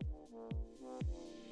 Thank you.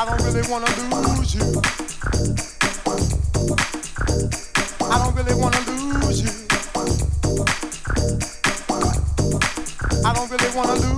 I don't really wanna lose you. I don't really wanna lose you. I don't really wanna lose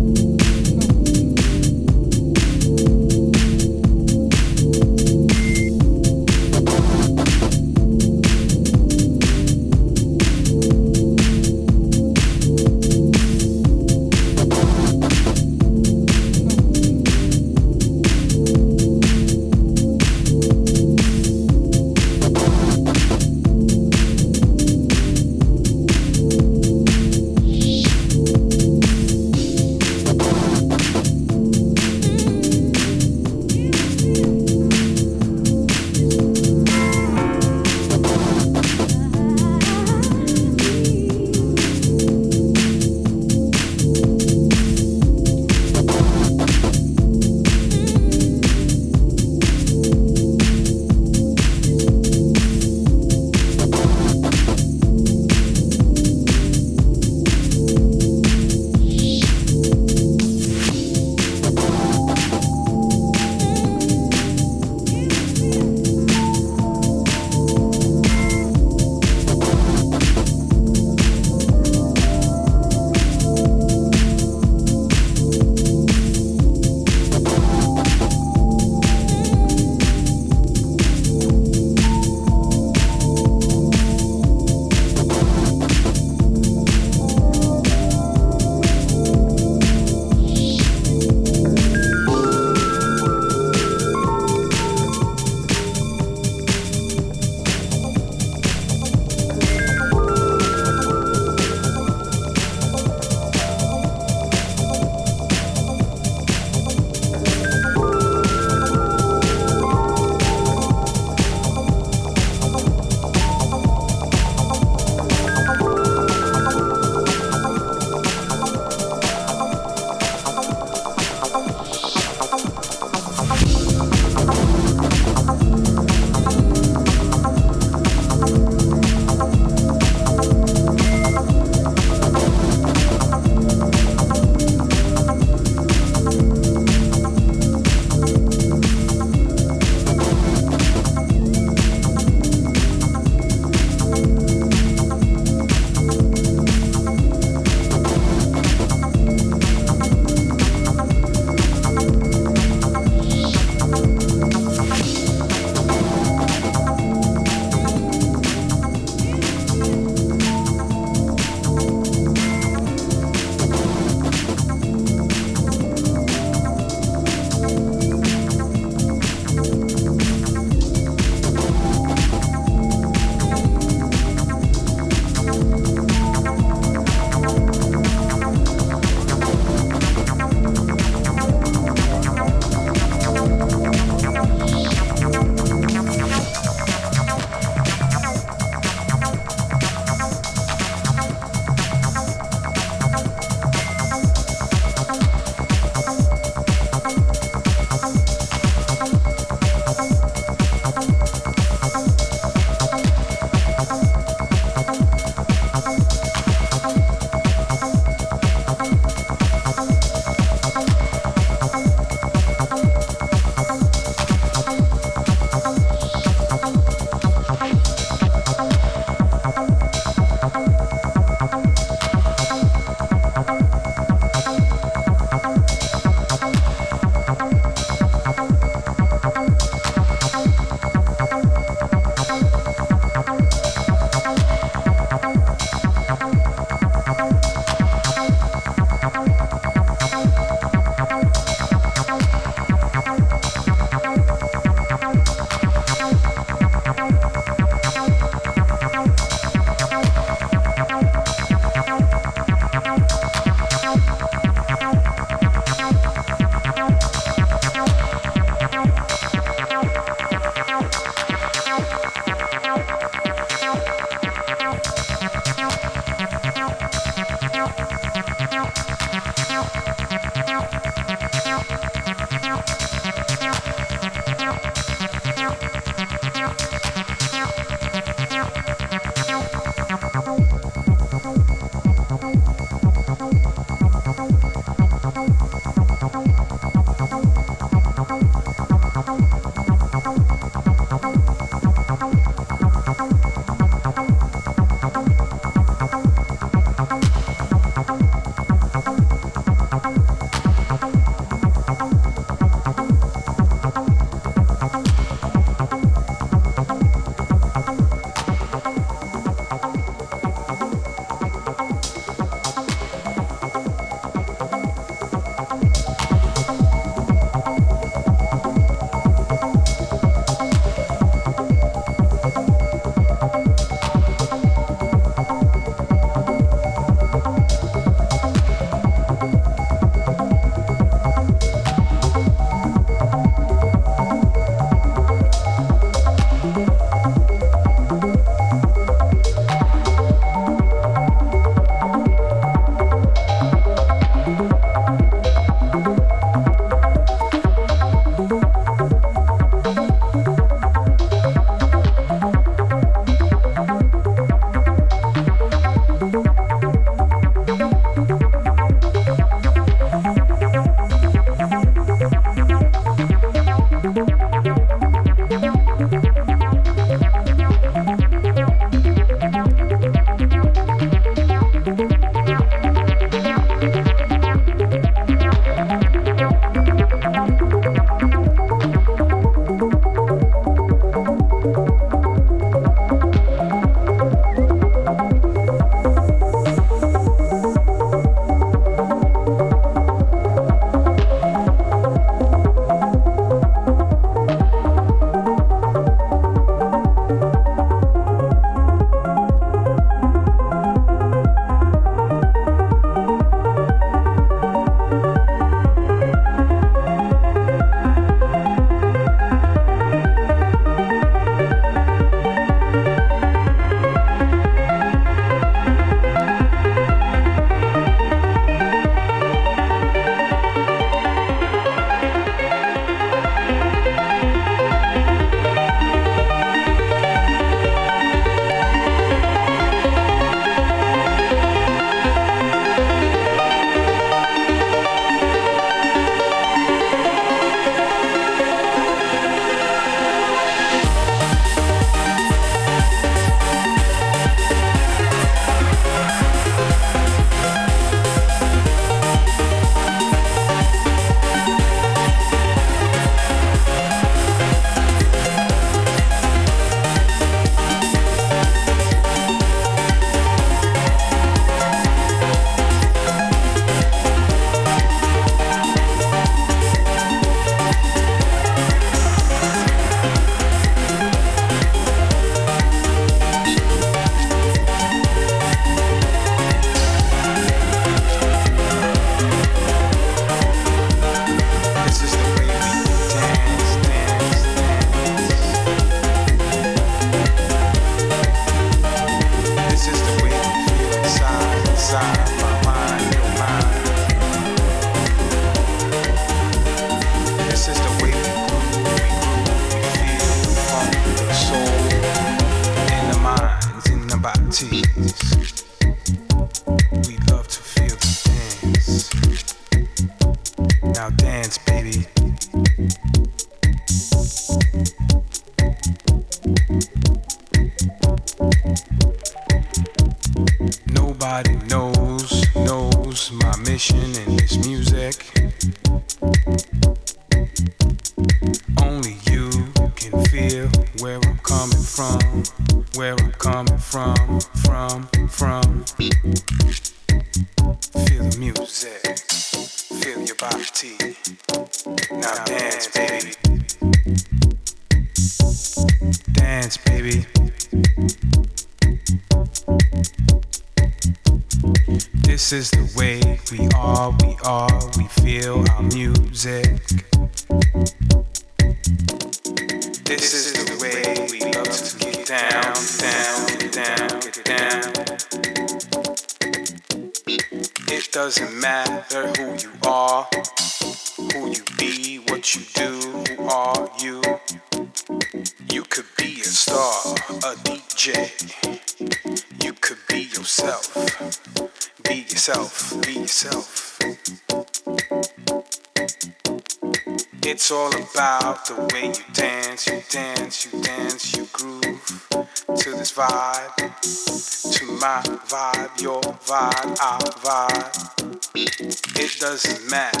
It doesn't